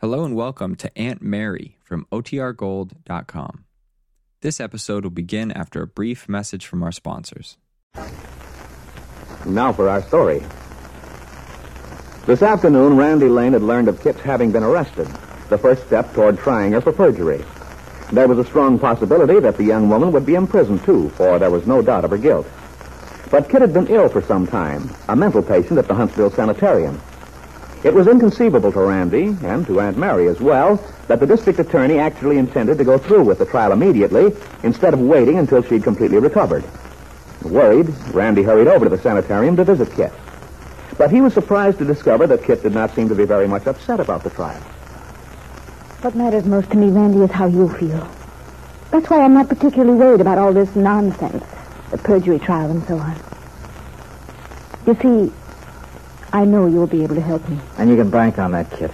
Hello and welcome to Aunt Mary from OTRGold.com. This episode will begin after a brief message from our sponsors. Now for our story. This afternoon, Randy Lane had learned of Kit's having been arrested, the first step toward trying her for perjury. There was a strong possibility that the young woman would be imprisoned, too, for there was no doubt of her guilt. But Kit had been ill for some time, a mental patient at the Huntsville Sanitarium. It was inconceivable to Randy, and to Aunt Mary as well, that the district attorney actually intended to go through with the trial immediately instead of waiting until she'd completely recovered. Worried, Randy hurried over to the sanitarium to visit Kit. But he was surprised to discover that Kit did not seem to be very much upset about the trial. What matters most to me, Randy, is how you feel. That's why I'm not particularly worried about all this nonsense, the perjury trial and so on. You see, I know you'll be able to help me. And you can bank on that, Kit.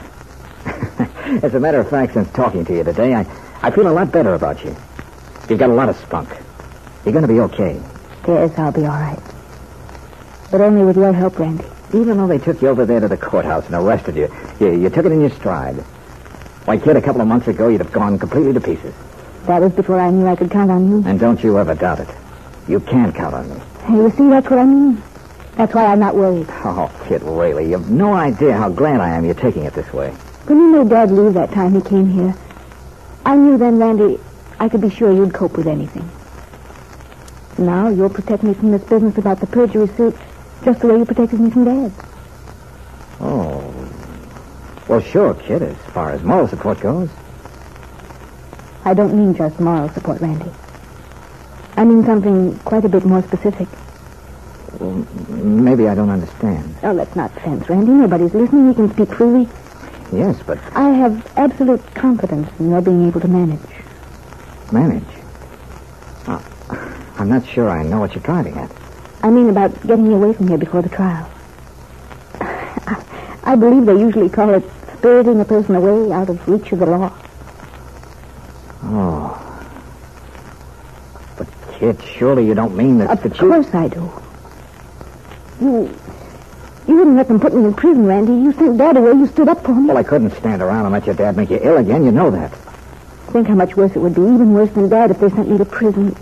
As a matter of fact, since talking to you today, I, I feel a lot better about you. You've got a lot of spunk. You're going to be okay. Yes, I'll be all right. But only with your help, Randy. Even though they took you over there to the courthouse and arrested you, you, you took it in your stride. Why, kid, a couple of months ago, you'd have gone completely to pieces. That was before I knew I could count on you. And don't you ever doubt it. You can count on me. You see, that's what I mean. That's why I'm not worried. Oh, kid, really, you've no idea how glad I am you're taking it this way. When you made Dad leave that time he came here, I knew then, Randy, I could be sure you'd cope with anything. Now you'll protect me from this business about the perjury suit just the way you protected me from Dad. Oh. Well, sure, kid, as far as moral support goes. I don't mean just moral support, Randy. I mean something quite a bit more specific. Maybe I don't understand. Oh, let's not fence, Randy. Nobody's listening. You can speak freely. Yes, but I have absolute confidence in your being able to manage. manage. Uh, I'm not sure I know what you're driving at. I mean about getting you away from here before the trial. I, I believe they usually call it spiriting a person away out of reach of the law. Oh. But, kid, surely you don't mean that... Of that you... course I do. You... You wouldn't let them put me in prison, Randy. You sent Dad away. You stood up for me. Well, I couldn't stand around and let your dad make you ill again. You know that. Think how much worse it would be, even worse than Dad, if they sent me to prison.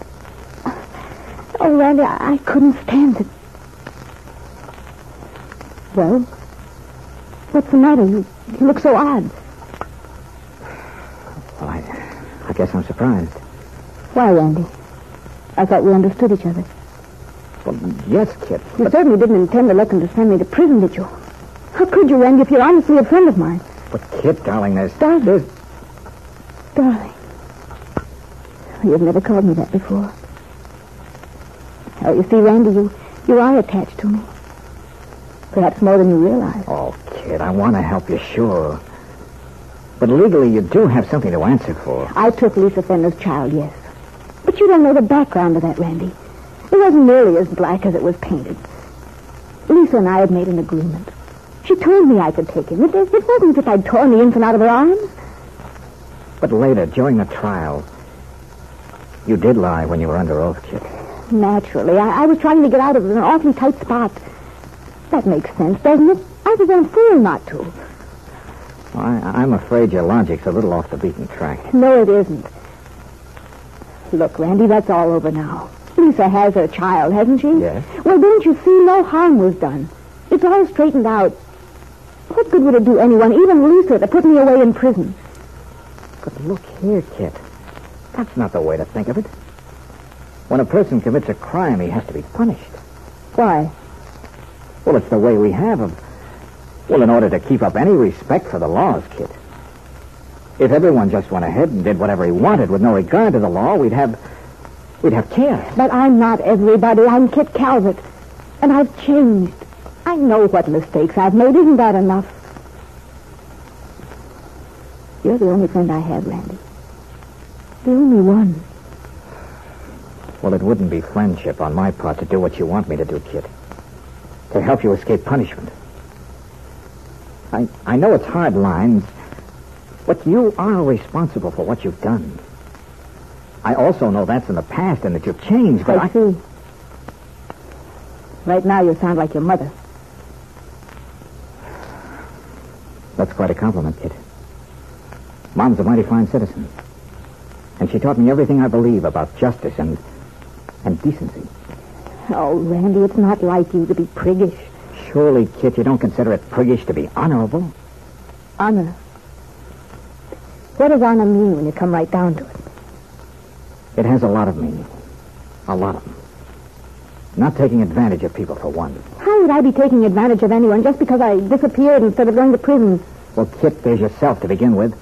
Oh, Randy, I, I couldn't stand it. Well, what's the matter? You, you look so odd. Well, I, I guess I'm surprised. Why, Randy? I thought we understood each other. Well, yes, kid. You certainly didn't intend to let them to send me to prison, did you? How could you, Randy, if you're honestly a friend of mine? But, kid, darling, there's... Darling. There's... Darling. Oh, you've never called me that before. Oh, you see, Randy, you, you are attached to me. Perhaps more than you realize. Oh, kid, I want to help you, sure. But legally, you do have something to answer for. I took Lisa Fenner's child, yes. But you don't know the background of that, Randy. It wasn't nearly as black as it was painted. Lisa and I had made an agreement. She told me I could take him. It, it, wasn't as if I'd torn the infant out of her arms. But later, during the trial, you did lie when you were under oath, kid. Naturally. I, I was trying to get out of an awfully tight spot. That makes sense, doesn't it? I was a fool not to. Well, I, I'm afraid your logic's a little off the beaten track. No, it isn't. Look, Randy, that's all over now. Lisa has her child, hasn't she? Yes. Well, didn't you see? No harm was done. It's all straightened out. What good would it do anyone, even Lisa, to put me away in prison? But look here, Kit. That's not the way to think of it. When a person commits a crime, he has to be punished. Why? Well, it's the way we have of... Well, in order to keep up any respect for the laws, Kit. If everyone just went ahead and did whatever he wanted with no regard to the law, we'd have... We'd have chaos. But I'm not everybody. I'm Kit Calvert. And I've changed. I know what mistakes I've made. Isn't that enough? You're the only friend I have, Randy. The only one. Well, it wouldn't be friendship on my part to do what you want me to do, kid. To help you escape punishment. I, I know it's hard lines, but you are responsible for what you've done. I also know that's in the past and that you've changed, but I see. Right now you sound like your mother. That's quite a compliment, kid. Mom's a mighty fine citizen. And she taught me everything I believe about justice and and decency. Oh, Randy, it's not like you to be priggish. Surely, Kit, you don't consider it priggish to be honorable? Honor. What does honor mean when you come right down to it? It has a lot of meaning. A lot of them. Not taking advantage of people, for one. How would I be taking advantage of anyone just because I disappeared instead of going to prison? Well, Kit, there's yourself to begin with.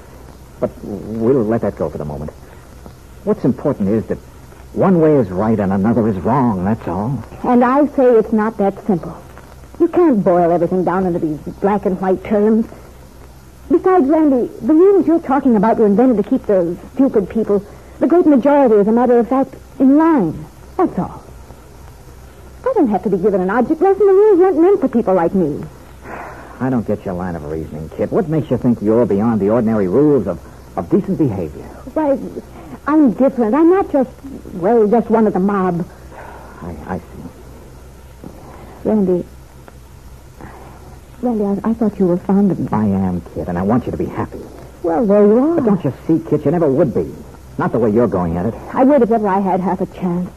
But we'll let that go for the moment. What's important is that one way is right and another is wrong, that's all. And I say it's not that simple. You can't boil everything down into these black and white terms. Besides, Randy, the rules you're talking about were invented to keep those stupid people, the great majority, as a matter of fact, in line. That's all. I don't have to be given an object lesson. The rules weren't meant for people like me. I don't get your line of reasoning, Kit. What makes you think you're beyond the ordinary rules of, of decent behavior? Why, I'm different. I'm not just, well, just one of the mob. I, I see. Randy. Randy, I, I thought you were fond of me. I am, Kit, and I want you to be happy. Well, there you are. But don't you see, Kit, you never would be. Not the way you're going at it. I would if ever I had half a chance.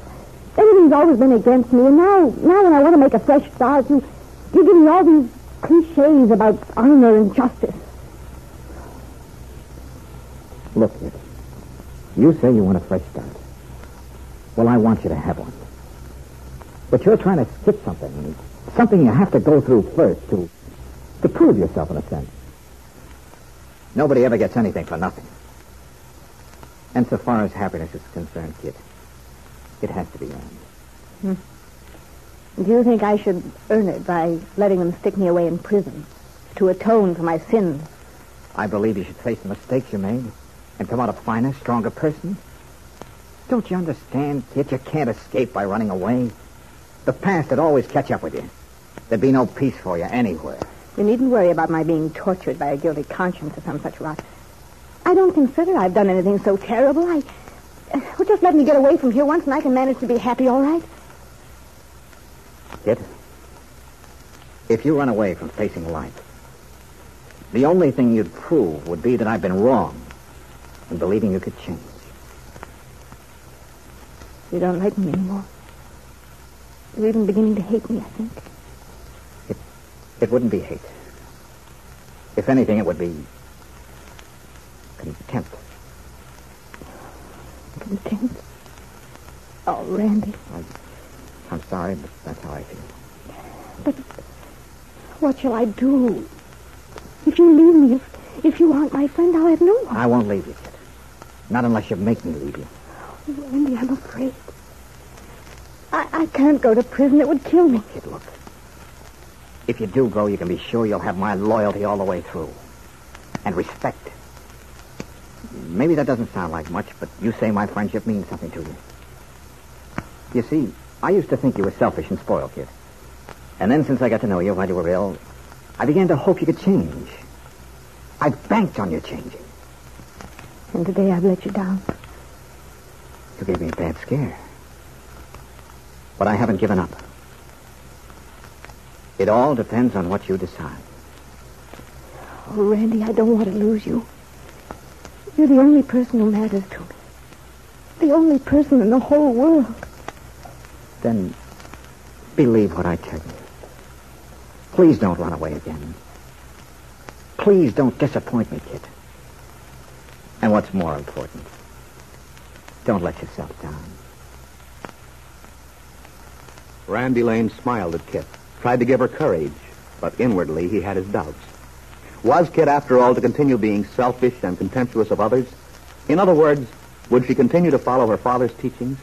Everything's always been against me, and now, now when I want to make a fresh start, you, you give me all these cliches about honor and justice. Look, Kit. You say you want a fresh start. Well, I want you to have one. But you're trying to skip something. Something you have to go through first to, to prove yourself, in a sense. Nobody ever gets anything for nothing. And so far as happiness is concerned, Kit, it has to be earned. Hmm. Do you think I should earn it by letting them stick me away in prison to atone for my sins? I believe you should face the mistakes you made and come out a finer, stronger person. Don't you understand, Kit? You can't escape by running away. The past would always catch up with you. There'd be no peace for you anywhere. You needn't worry about my being tortured by a guilty conscience or some such rot. I don't consider I've done anything so terrible. I. Uh, well, just let me get away from here once and I can manage to be happy, all right? Kit, if you run away from facing life, the only thing you'd prove would be that I've been wrong in believing you could change. You don't like me anymore. You're even beginning to hate me, I think. It, It wouldn't be hate. If anything, it would be contempt. Contempt. Oh, Randy. I'm sorry, but that's how I feel. But what shall I do? If you leave me, if, if you aren't my friend, I'll have no one. I won't leave you, Kit. Not unless you make me leave you. Oh, Randy, I'm afraid. I, I can't go to prison. It would kill me. Kid, look. If you do go, you can be sure you'll have my loyalty all the way through. And respect. Maybe that doesn't sound like much, but you say my friendship means something to you. You see, I used to think you were selfish and spoiled, kid. And then since I got to know you while you were ill, I began to hope you could change. I banked on your changing. And today I've let you down. You gave me a bad scare. But I haven't given up. It all depends on what you decide. Oh, Randy, I don't want to lose you. You're the only person who matters to me. The only person in the whole world. Then believe what I tell you. Please don't run away again. Please don't disappoint me, Kit. And what's more important, don't let yourself down. Randy Lane smiled at Kit, tried to give her courage, but inwardly he had his doubts. Was Kit, after all, to continue being selfish and contemptuous of others? In other words, would she continue to follow her father's teachings?